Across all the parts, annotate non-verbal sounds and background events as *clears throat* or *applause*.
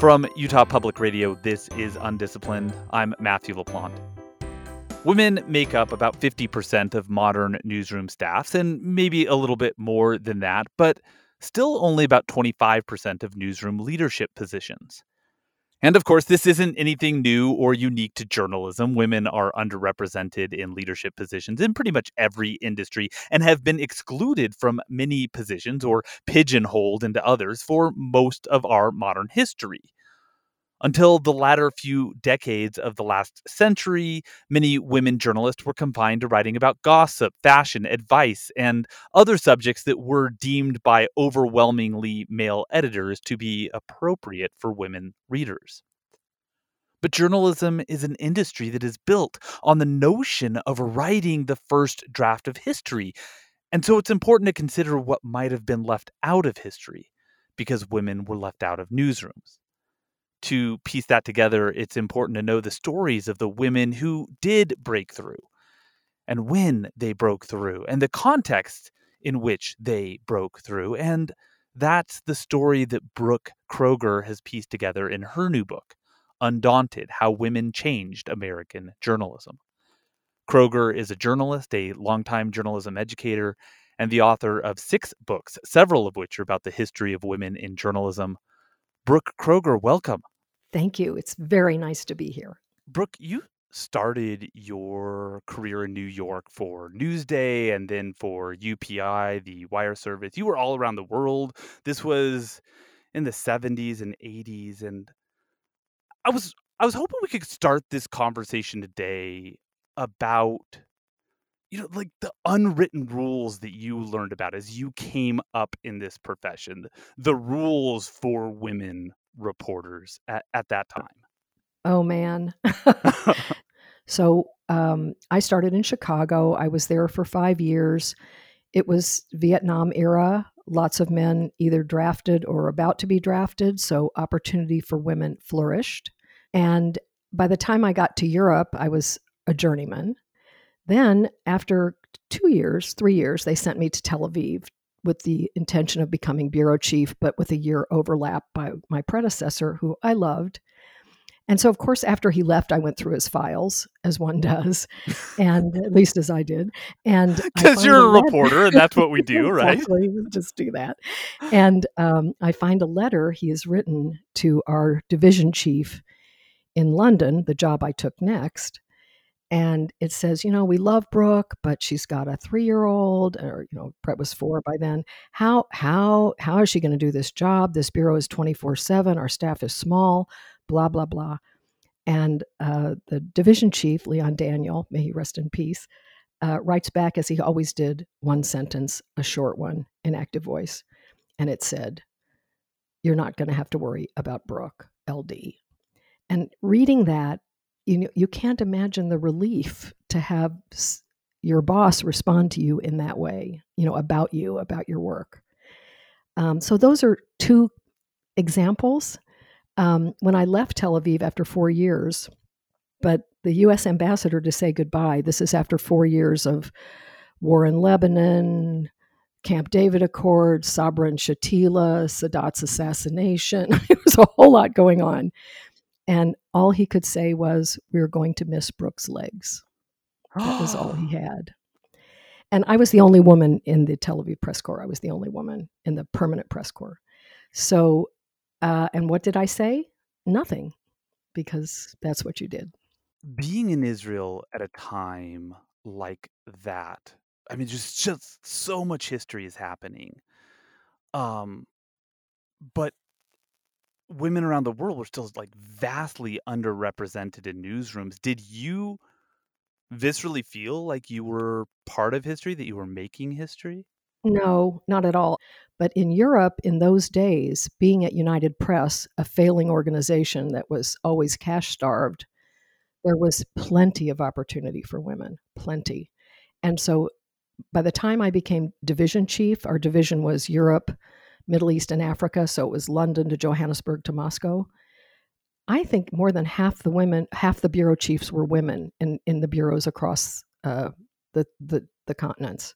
From Utah Public Radio, this is Undisciplined. I'm Matthew LaPlante. Women make up about 50% of modern newsroom staffs, and maybe a little bit more than that, but still only about 25% of newsroom leadership positions. And of course, this isn't anything new or unique to journalism. Women are underrepresented in leadership positions in pretty much every industry and have been excluded from many positions or pigeonholed into others for most of our modern history. Until the latter few decades of the last century, many women journalists were confined to writing about gossip, fashion, advice, and other subjects that were deemed by overwhelmingly male editors to be appropriate for women readers. But journalism is an industry that is built on the notion of writing the first draft of history. And so it's important to consider what might have been left out of history because women were left out of newsrooms to piece that together, it's important to know the stories of the women who did break through and when they broke through and the context in which they broke through. And that's the story that Brooke Kroeger has pieced together in her new book, Undaunted How Women Changed American Journalism. Kroeger is a journalist, a longtime journalism educator, and the author of six books, several of which are about the history of women in journalism. Brooke Kroeger, welcome. Thank you. It's very nice to be here. Brooke, you started your career in New York for Newsday and then for UPI, the wire service. You were all around the world. This was in the 70s and 80s and I was I was hoping we could start this conversation today about you know like the unwritten rules that you learned about as you came up in this profession the rules for women reporters at, at that time? Oh, man. *laughs* *laughs* so um, I started in Chicago. I was there for five years. It was Vietnam era. Lots of men either drafted or about to be drafted. So opportunity for women flourished. And by the time I got to Europe, I was a journeyman. Then, after two years, three years, they sent me to Tel Aviv with the intention of becoming bureau chief, but with a year overlap by my predecessor, who I loved. And so, of course, after he left, I went through his files, as one *laughs* does, and *laughs* at least as I did. And because you're a, a reporter, and that's what we do, *laughs* right? exactly, just do that. And um, I find a letter he has written to our division chief in London, the job I took next, and it says, you know, we love Brooke, but she's got a three-year-old, or you know, Brett was four by then. How how how is she going to do this job? This bureau is twenty-four seven. Our staff is small. Blah blah blah. And uh, the division chief, Leon Daniel, may he rest in peace, uh, writes back as he always did, one sentence, a short one, in active voice, and it said, "You're not going to have to worry about Brooke, LD." And reading that you know, you can't imagine the relief to have your boss respond to you in that way, you know, about you, about your work. Um, so those are two examples. Um, when I left Tel Aviv after four years, but the U.S. ambassador to say goodbye. This is after four years of war in Lebanon, Camp David Accord, Sabra and Shatila, Sadat's assassination. *laughs* it was a whole lot going on. And all he could say was, We are going to miss Brooke's legs. That was all he *gasps* had. And I was the only woman in the Tel Aviv press corps. I was the only woman in the permanent press corps. So, uh, and what did I say? Nothing, because that's what you did. Being in Israel at a time like that, I mean, just just so much history is happening. Um, but women around the world were still like vastly underrepresented in newsrooms. Did you viscerally feel like you were part of history, that you were making history? No, not at all. But in Europe, in those days, being at United Press, a failing organization that was always cash starved, there was plenty of opportunity for women, plenty. And so by the time I became division chief, our division was Europe, Middle East and Africa, so it was London to Johannesburg to Moscow. I think more than half the women, half the bureau chiefs were women in, in the bureaus across uh, the, the, the continents.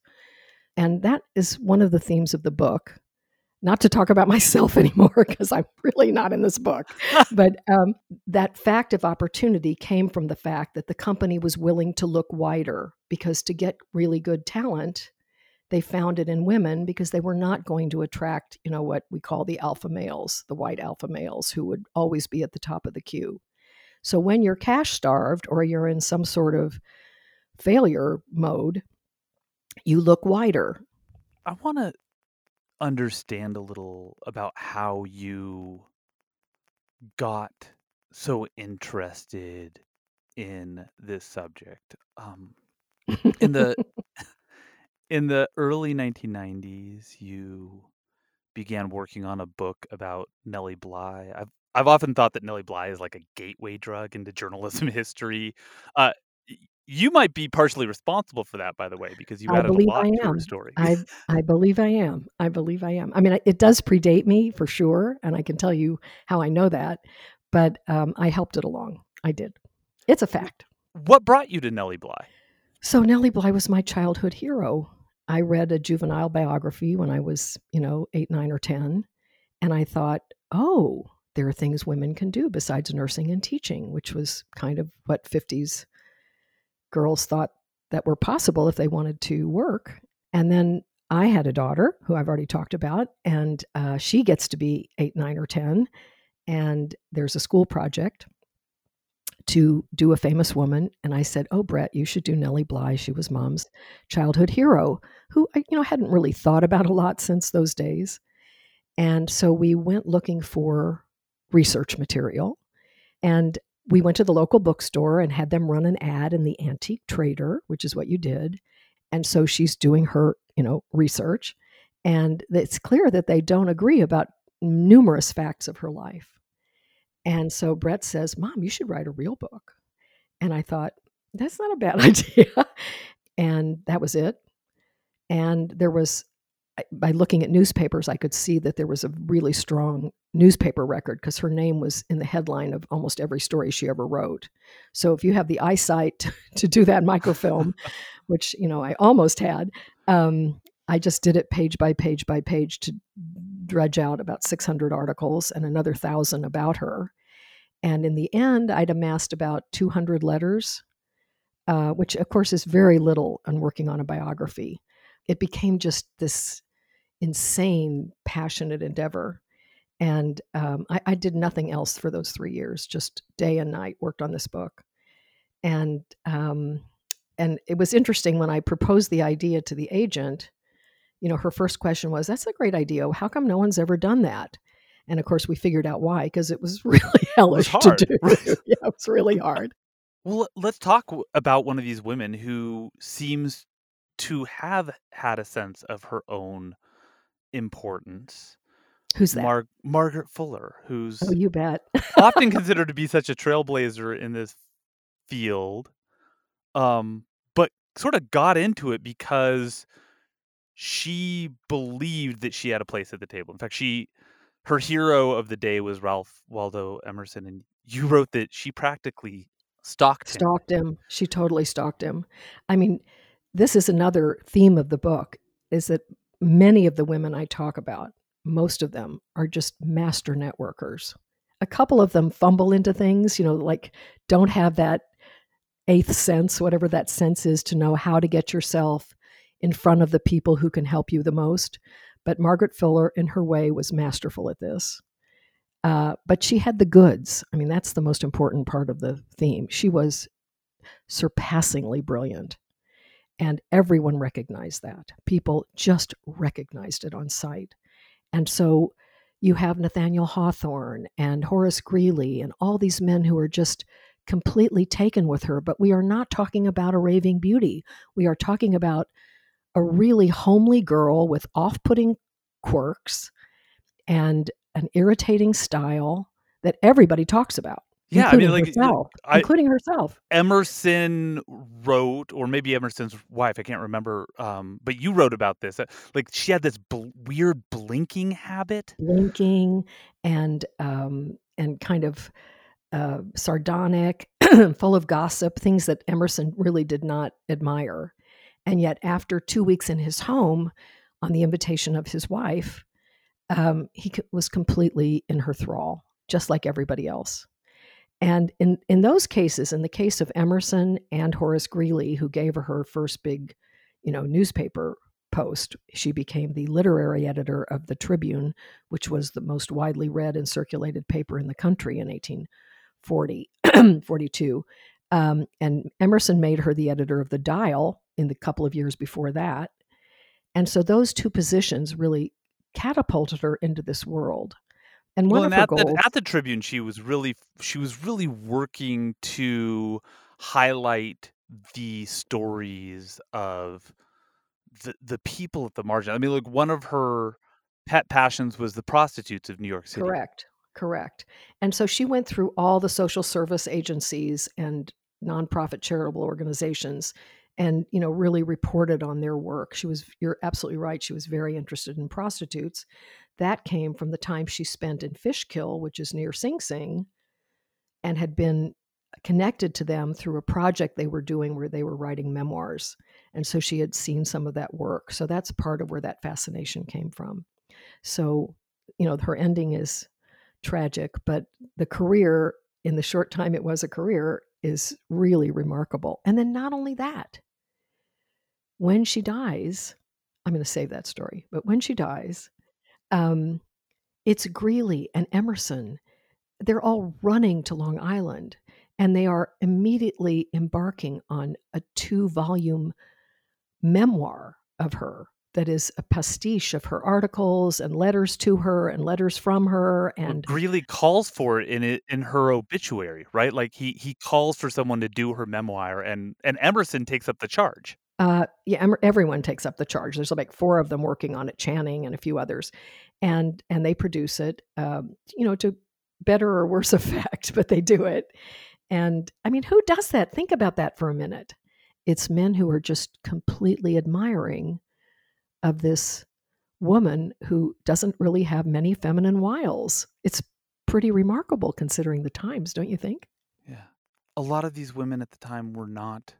And that is one of the themes of the book. not to talk about *laughs* myself anymore because I'm really not in this book. *laughs* but um, that fact of opportunity came from the fact that the company was willing to look wider because to get really good talent, they found it in women because they were not going to attract, you know, what we call the alpha males, the white alpha males who would always be at the top of the queue. So when you're cash starved or you're in some sort of failure mode, you look wider. I want to understand a little about how you got so interested in this subject. Um, in the *laughs* in the early 1990s, you began working on a book about Nellie Bly. I've I've often thought that Nellie Bly is like a gateway drug into journalism *laughs* history. Uh, you might be partially responsible for that, by the way, because you I added a believe lot I to her am. story. I I believe I am. I believe I am. I mean, it does predate me for sure, and I can tell you how I know that. But um, I helped it along. I did. It's a fact. What brought you to Nellie Bly? So Nellie Bly was my childhood hero. I read a juvenile biography when I was, you know, eight, nine, or ten, and I thought, oh, there are things women can do besides nursing and teaching, which was kind of what 50s girls thought that were possible if they wanted to work. And then I had a daughter who I've already talked about, and uh, she gets to be eight, nine, or 10. And there's a school project to do a famous woman. And I said, Oh, Brett, you should do Nellie Bly. She was mom's childhood hero, who I you know, hadn't really thought about a lot since those days. And so we went looking for research material. And we went to the local bookstore and had them run an ad in the antique trader which is what you did and so she's doing her you know research and it's clear that they don't agree about numerous facts of her life and so brett says mom you should write a real book. And i thought that's not a bad *laughs* idea. And that was it. And there was by looking at newspapers, I could see that there was a really strong newspaper record because her name was in the headline of almost every story she ever wrote. So if you have the eyesight *laughs* to do that microfilm, *laughs* which you know I almost had, um, I just did it page by page by page to dredge out about 600 articles and another thousand about her. And in the end, I'd amassed about 200 letters, uh, which of course is very little on working on a biography it became just this insane, passionate endeavor. And um, I, I, did nothing else for those three years, just day and night worked on this book. And um, and it was interesting when I proposed the idea to the agent. You know, her first question was, "That's a great idea. How come no one's ever done that?" And of course, we figured out why because it was *laughs* really hellish was to do. *laughs* *laughs* yeah, it was really hard. Well, let's talk about one of these women who seems to have had a sense of her own importance. Who's that? Mar- Margaret Fuller, who's oh, you bet. often considered to be such a trailblazer in this field, um, but sort of got into it because she believed that she had a place at the table. In fact, she her hero of the day was Ralph Waldo Emerson, and you wrote that she practically stalked him. Stalked him. She totally stalked him. I mean, this is another theme of the book is that many of the women I talk about, most of them are just master networkers. A couple of them fumble into things, you know, like don't have that eighth sense, whatever that sense is, to know how to get yourself in front of the people who can help you the most. But Margaret Fuller, in her way, was masterful at this. Uh, but she had the goods. I mean, that's the most important part of the theme. She was surpassingly brilliant. And everyone recognized that. People just recognized it on sight. And so you have Nathaniel Hawthorne and Horace Greeley and all these men who are just completely taken with her. But we are not talking about a raving beauty. We are talking about a really homely girl with off putting quirks and an irritating style that everybody talks about. Yeah, I mean, like herself, I, including herself. Emerson wrote, or maybe Emerson's wife, I can't remember, um, but you wrote about this. Uh, like she had this bl- weird blinking habit, blinking and um, and kind of uh, sardonic, *clears throat* full of gossip, things that Emerson really did not admire. And yet, after two weeks in his home, on the invitation of his wife, um, he was completely in her thrall, just like everybody else. And in, in those cases, in the case of Emerson and Horace Greeley, who gave her her first big, you know, newspaper post, she became the literary editor of the Tribune, which was the most widely read and circulated paper in the country in 1840, *clears throat* 42. Um, and Emerson made her the editor of the Dial in the couple of years before that. And so those two positions really catapulted her into this world. And one well, of and her at, goals, the, at the Tribune, she was really she was really working to highlight the stories of the the people at the margin. I mean, like one of her pet passions was the prostitutes of New York City. correct, correct. And so she went through all the social service agencies and nonprofit charitable organizations and you know really reported on their work. She was you're absolutely right she was very interested in prostitutes. That came from the time she spent in fishkill which is near sing sing and had been connected to them through a project they were doing where they were writing memoirs and so she had seen some of that work. So that's part of where that fascination came from. So you know her ending is tragic but the career in the short time it was a career is really remarkable. And then not only that when she dies, I'm going to save that story, but when she dies, um, it's Greeley and Emerson. They're all running to Long Island and they are immediately embarking on a two volume memoir of her that is a pastiche of her articles and letters to her and letters from her and Greeley calls for it in it in her obituary, right? Like he he calls for someone to do her memoir, and and Emerson takes up the charge. Uh, yeah, everyone takes up the charge. There's like four of them working on it, Channing and a few others, and and they produce it, um, you know, to better or worse *laughs* effect, but they do it. And I mean, who does that? Think about that for a minute. It's men who are just completely admiring of this woman who doesn't really have many feminine wiles. It's pretty remarkable considering the times, don't you think? Yeah. A lot of these women at the time were not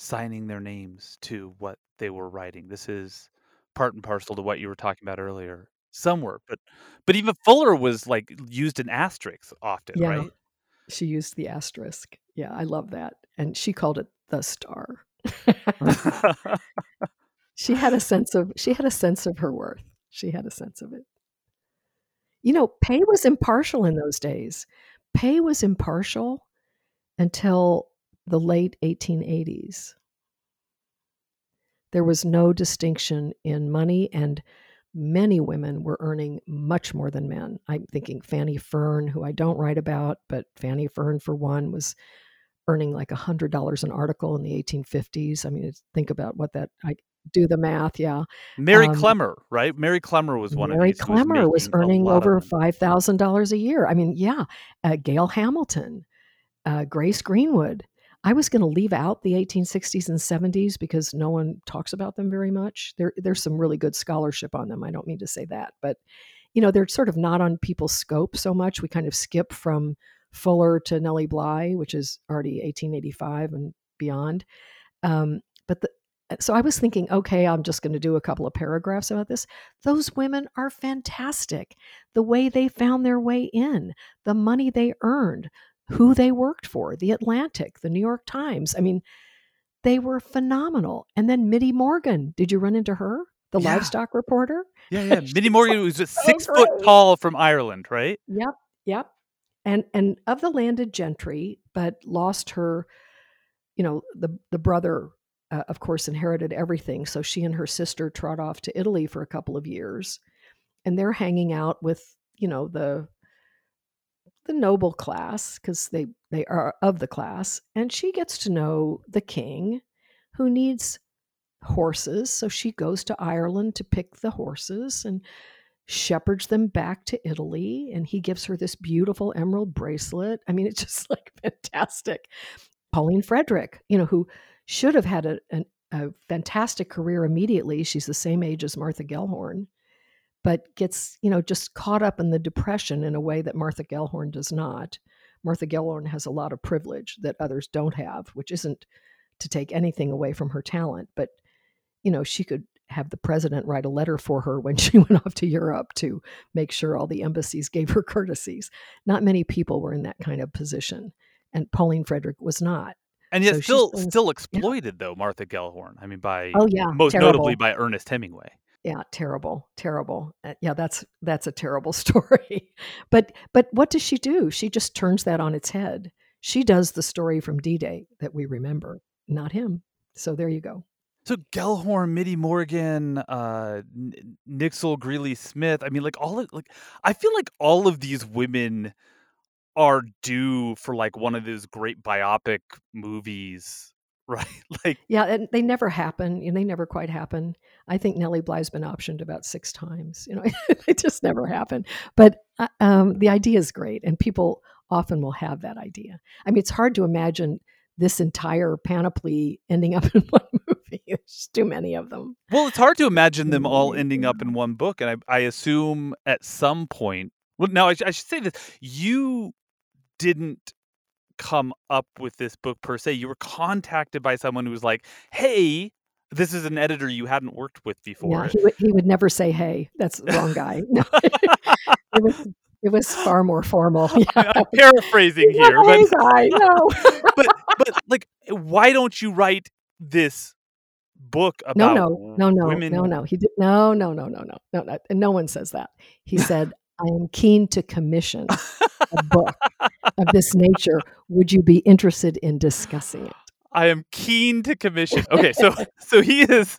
signing their names to what they were writing. This is part and parcel to what you were talking about earlier. Some were, but but even Fuller was like used an asterisk often, Yeah, right? she used the asterisk. Yeah, I love that. And she called it the star. *laughs* *laughs* she had a sense of she had a sense of her worth. She had a sense of it. You know, pay was impartial in those days. Pay was impartial until the late 1880s. There was no distinction in money, and many women were earning much more than men. I'm thinking Fanny Fern, who I don't write about, but Fanny Fern, for one, was earning like $100 an article in the 1850s. I mean, think about what that, I do the math, yeah. Mary Um, Clemmer, right? Mary Clemmer was one Mary of these. was Clemmer was making earning over five thousand dollars a year. I mean, yeah, uh, Gail Hamilton, uh, Grace Greenwood. I was going to leave out the 1860s and 70s because no one talks about them very much. There, there's some really good scholarship on them. I don't mean to say that, but you know, they're sort of not on people's scope so much. We kind of skip from Fuller to Nellie Bly, which is already 1885 and beyond. Um, but the, so I was thinking, okay, I'm just going to do a couple of paragraphs about this. Those women are fantastic. The way they found their way in, the money they earned, who they worked for, the Atlantic, the New York Times. I mean, they were phenomenal. And then Mittie Morgan, did you run into her? The Yeah. livestock reporter? Yeah, *laughs* yeah. Minnie Morgan was so six foot tall from Ireland, right? Yep, yep. And and of the landed gentry, but lost her, you know, the the brother uh, of course inherited everything, so she and her sister trot off to Italy for a couple of years. And they're hanging out with, you know, the the noble class because they they are of the class and she gets to know the king who needs horses so she goes to Ireland to pick the horses and shepherds them back to Italy and he gives her this beautiful emerald bracelet. I mean, *laughs* it's just like fantastic. Pauline Frederick, you know, who should have had a, an, a fantastic career immediately. She's the same age as Martha Gellhorn, but gets, you know, just caught up in the depression in a way that Martha Gellhorn does not. Martha Gellhorn has a lot of privilege that others don't have, which isn't to take anything away from her talent, but you know, she could have the president write a letter for her when *laughs* she went off to Europe to make sure all the embassies gave her courtesies. Not many people were in that kind of position, and Pauline Frederick was not. And yet, So still, still exploited though Martha Gellhorn. I mean, by Oh yeah, most terrible. notably by Ernest Hemingway. Yeah terrible terrible. Uh, yeah that's that's a terrible *laughs* story. But but what does she do? She just turns that on its head. She does the story from d-day that we remember not him. So there you go. So Gellhorn, Mittie Morgan, uh, Nixola, Greeley Smith. I mean, like all of like, I feel like all of these women are due for like one of those great biopic movies, right? *laughs* Like, yeah and they never happen and they never quite happen. I think nellie bly's been optioned about six times you know *laughs* they just never happen but uh, um, the idea is great and people often will have that idea. I mean it's hard to imagine this entire panoply ending up *laughs* in one movie. There's too many of them. Well, it's hard to imagine them all ending up in one book, and I, I assume at some point. Well, now I, I should say this: you didn't come up with this book per se. You were contacted by someone who was like, "Hey." This is an editor you hadn't worked with before. Yeah, he would, he would never say "Hey." That's the wrong guy. No. it was it was far more formal. Yeah. I'm paraphrasing here, but hey guy. No, but but like, why don't you write this book about no, no, no, women? no, no. He did no, no, no, no, no, no, no. No one says that. He said, "I am keen to commission a book of *laughs* this nature. Would you be interested in discussing it?" I am keen to commission. Okay, so *laughs* so he is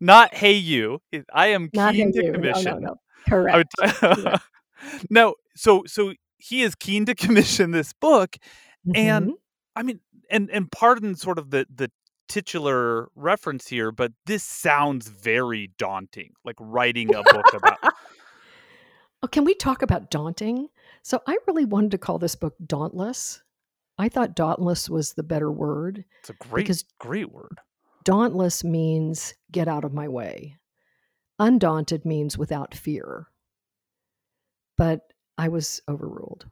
not hey you. I am Not keen hey, to you. No, commission. no, no. I Correct. *laughs* no, so so he is keen to commission this book, and Mhm. I mean, and and pardon sort of the the titular reference here, but this sounds very daunting. Like writing a book about Oh, can we talk about daunting? So I really wanted to call this book Dauntless. I thought dauntless was the better word. it's a great Because- great word. Dauntless means get out of my way. Undaunted means without fear. But I was overruled.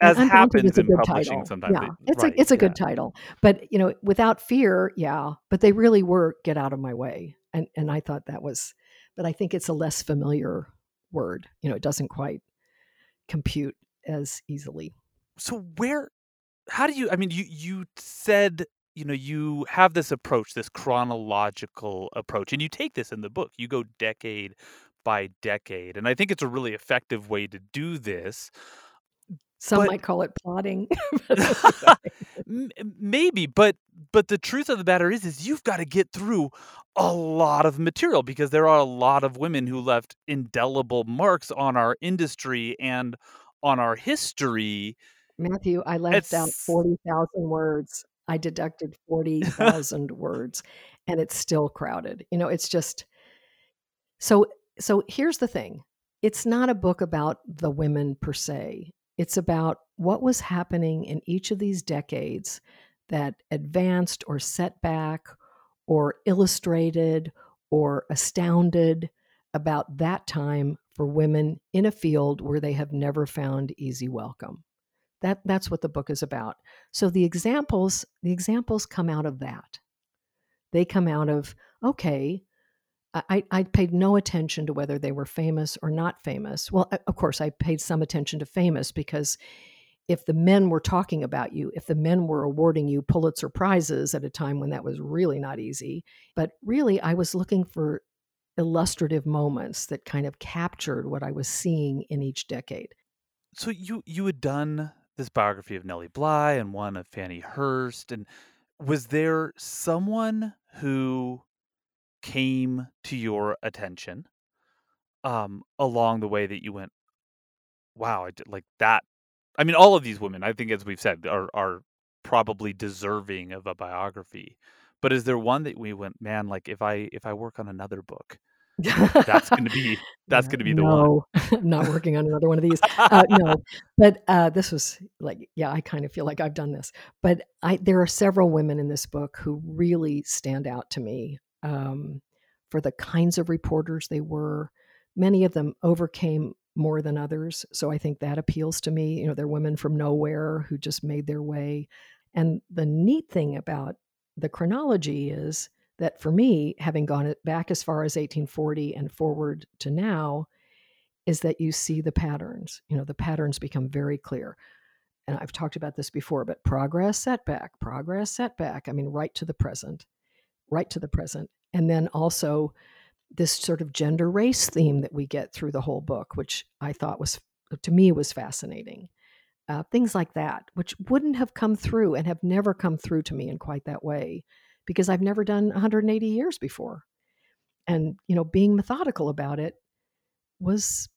As happens in publishing title. sometimes. Yeah, they- it's right, a it's a good title. But you know, without fear, yeah. But they really were get out of my way, and and I thought that was. But I think it's a less familiar word. You know, it doesn't quite compute as easily. so where how do you i mean you you said you know you have this approach this chronological approach and you take this in the book you go decade by decade and i think it's a really effective way to do this Some But- might call it plotting. *laughs* *laughs* Maybe but but the truth of the matter is is you've got to get through a lot of material because there are a lot of women who left indelible marks on our industry and on our history Matthew, I left out 40,000 words. I deducted 40,000 *laughs* words and it's still crowded. You know, it's just so so here's the thing. It's not a book about the women per se. It's about what was happening in each of these decades that advanced or set back or illustrated or astounded about that time for women in a field where they have never found easy welcome. That that's what the book is about. So the examples the examples come out of that. They come out of okay. I, I paid no attention to whether they were famous or not famous. Well, of course, I paid some attention to famous because if the men were talking about you, if the men were awarding you Pulitzer Prizes at a time when that was really not easy, but really I was looking for illustrative moments that kind of captured what I was seeing in each decade. so you you had done this biography of Nellie Bly and one of Fannie Hurst and was there someone who came to your attention um along the way that you went wow I did like that I mean all of these women I think as we've said are are probably deserving of a biography but is there one that we went man like if I if I work on another book that's going to be *laughs* that's going to be the one no, I'm *laughs* not working on another one of these. Uh, no, *laughs* but uh, this was like, yeah, I kind of feel like I've done this. But I, there are several women in this book who really stand out to me um, for the kinds of reporters they were. Many of them overcame more than others, so I think that appeals to me. You know, they're women from nowhere who just made their way. And the neat thing about the chronology is that for me, having gone back as far as 1840 and forward to now, is that you see the patterns. You know, the patterns become very clear. And I've talked about this before, but progress, setback, progress, setback. I mean, right to the present, right to the present. And then also this sort of gender race theme that we get through the whole book, which I thought was, to me, was fascinating. Uh, things like that, which wouldn't have come through and have never come through to me in quite that way because I've never done 180 years before. And, you know, being methodical about it was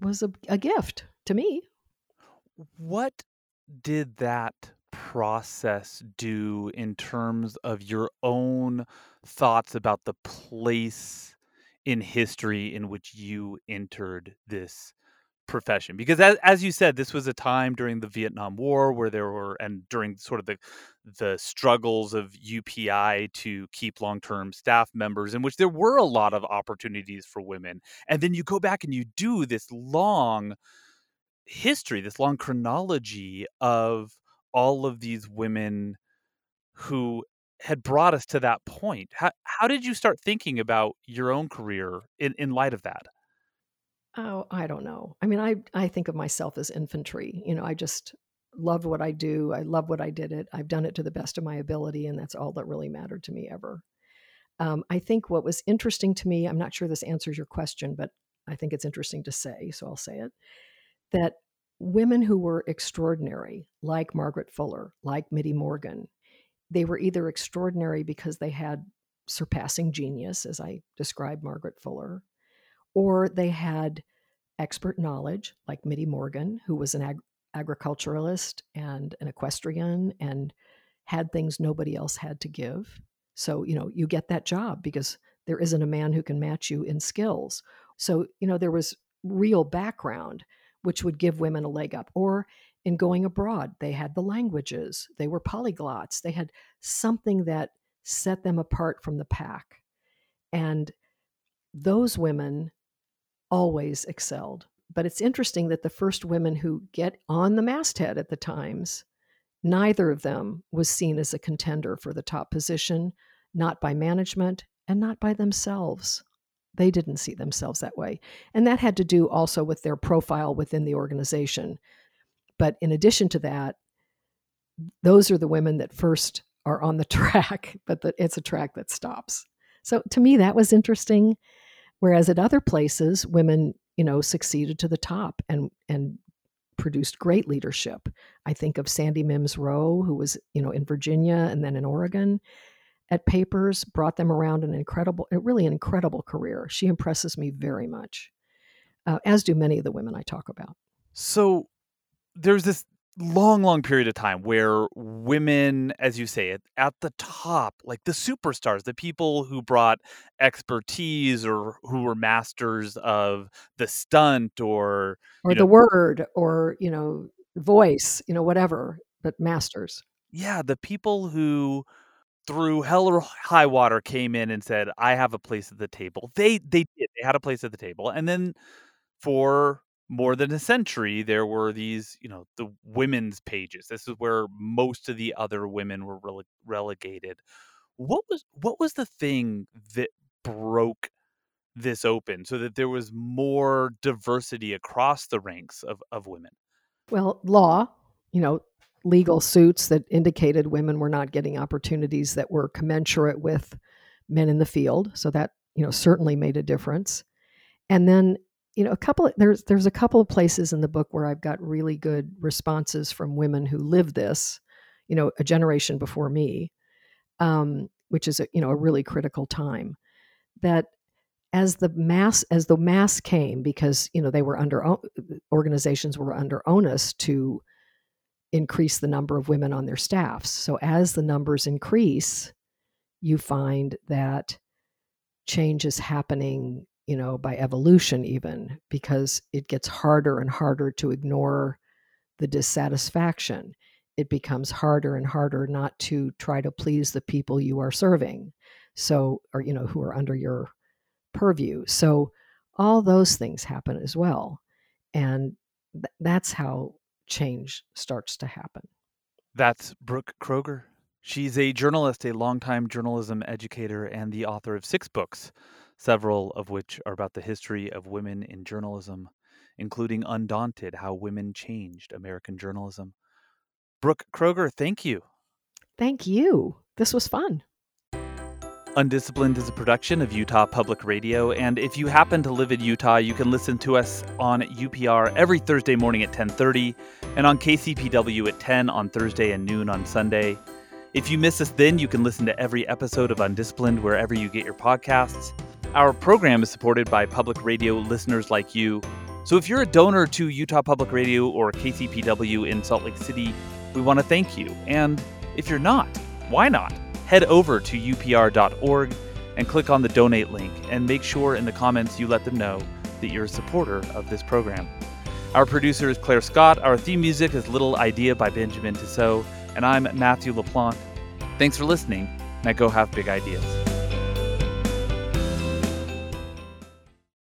was a, a gift to me. What did that process do in terms of your own thoughts about the place in history in which you entered this profession? Because as, as you said this was a time during the vietnam war where there were and during sort of the the struggles of upi to keep long-term staff members in which there were a lot of opportunities for women. And then you go back and you do this long history this long chronology of all of these women who had brought us to that point how, how did you start thinking about your own career in, in light of that Oh, I don't know. I mean, I I think of myself as infantry. You know, I just love what I do. I love what I did it. I've done it to the best of my ability, and that's all that really mattered to me ever. Um, I think what was interesting to me, I'm not sure this answers your question, but I think it's interesting to say, so I'll say it, that women who were extraordinary, like Margaret Fuller, like Mittie Morgan, they were either extraordinary because they had surpassing genius, as I described Margaret Fuller, or they had expert knowledge, like Mittie Morgan, who was an ag- agriculturalist and an equestrian and had things nobody else had to give. So, you know, you get that job because there isn't a man who can match you in skills. So, you know, there was real background which would give women a leg up. Or in going abroad, they had the languages, they were polyglots, they had something that set them apart from the pack. And those women always excelled. But it's interesting that the first women who get on the masthead at the Times, neither of them was seen as a contender for the top position, not by management and not by themselves. They didn't see themselves that way. And that had to do also with their profile within the organization. But in addition to that, those are the women that first are on the *laughs* track, but the, it's a track that stops. So to me, that was interesting. Whereas at other places, women, you know, succeeded to the top and and produced great leadership. I think of Sandy Mims Rowe, who was, you know, in Virginia and then in Oregon at Papers, brought them around an incredible, really an incredible career. She impresses me very much, uh, as do many of the women I talk about. So there's this long, long period of time where women, as you say, at, at the top, like the superstars, the people who brought expertise or who were masters of the stunt or or the know, word or you know voice, you know whatever, but masters. Yeah, the people who through hell or high water came in and said, "I have a place at the table." They they did. They had a place at the table, and then for more than a century, there were these, you know, the women's pages. This is where most of the other women were rele- relegated. What was what was the thing that broke this open so that there was more diversity across the ranks of, of women? Well, law, you know, legal suits that indicated women were not getting opportunities that were commensurate with men in the field. So that, you know, certainly made a difference. And then you know a couple of, there's there's a couple of places in the book where I've got really good responses from women who live this, you know, a generation before me, um, which is a you know a really critical time. That as the mass as the mass came because you know they were under organizations were under onus to increase the number of women on their staffs. So as the numbers increase, you find that change is happening you know, by evolution, even because it gets harder and harder to ignore the dissatisfaction. It becomes harder and harder not to try to please the people you are serving. So, or, you know, who are under your purview. So, all those things happen as well. And th- that's how change starts to happen. That's Brooke Kroeger. She's a journalist, a longtime journalism educator, and the author of six books, several of which are about the history of women in journalism, including Undaunted How Women Changed American Journalism. Brooke Kroeger, thank you. Thank you. This was fun. Undisciplined is a production of Utah Public Radio, and if you happen to live in Utah, you can listen to us on UPR every Thursday morning at 10:30 and on KCPW at 10 on Thursday and noon on Sunday. If you miss us then, you can listen to every episode of Undisciplined wherever you get your podcasts. Our program is supported by public radio listeners like you. So if you're a donor to Utah Public Radio or KCPW in Salt Lake City, we want to thank you. And if you're not, why not? Head over to upr.org and click on the donate link and make sure in the comments you let them know that you're a supporter of this program. Our producer is Claire Scott. Our theme music is Little Idea by Benjamin Tissot. And I'm Matthew LaPlante. Thanks for listening. Now go have big ideas.